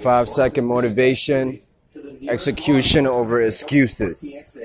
Five second motivation, execution over excuses.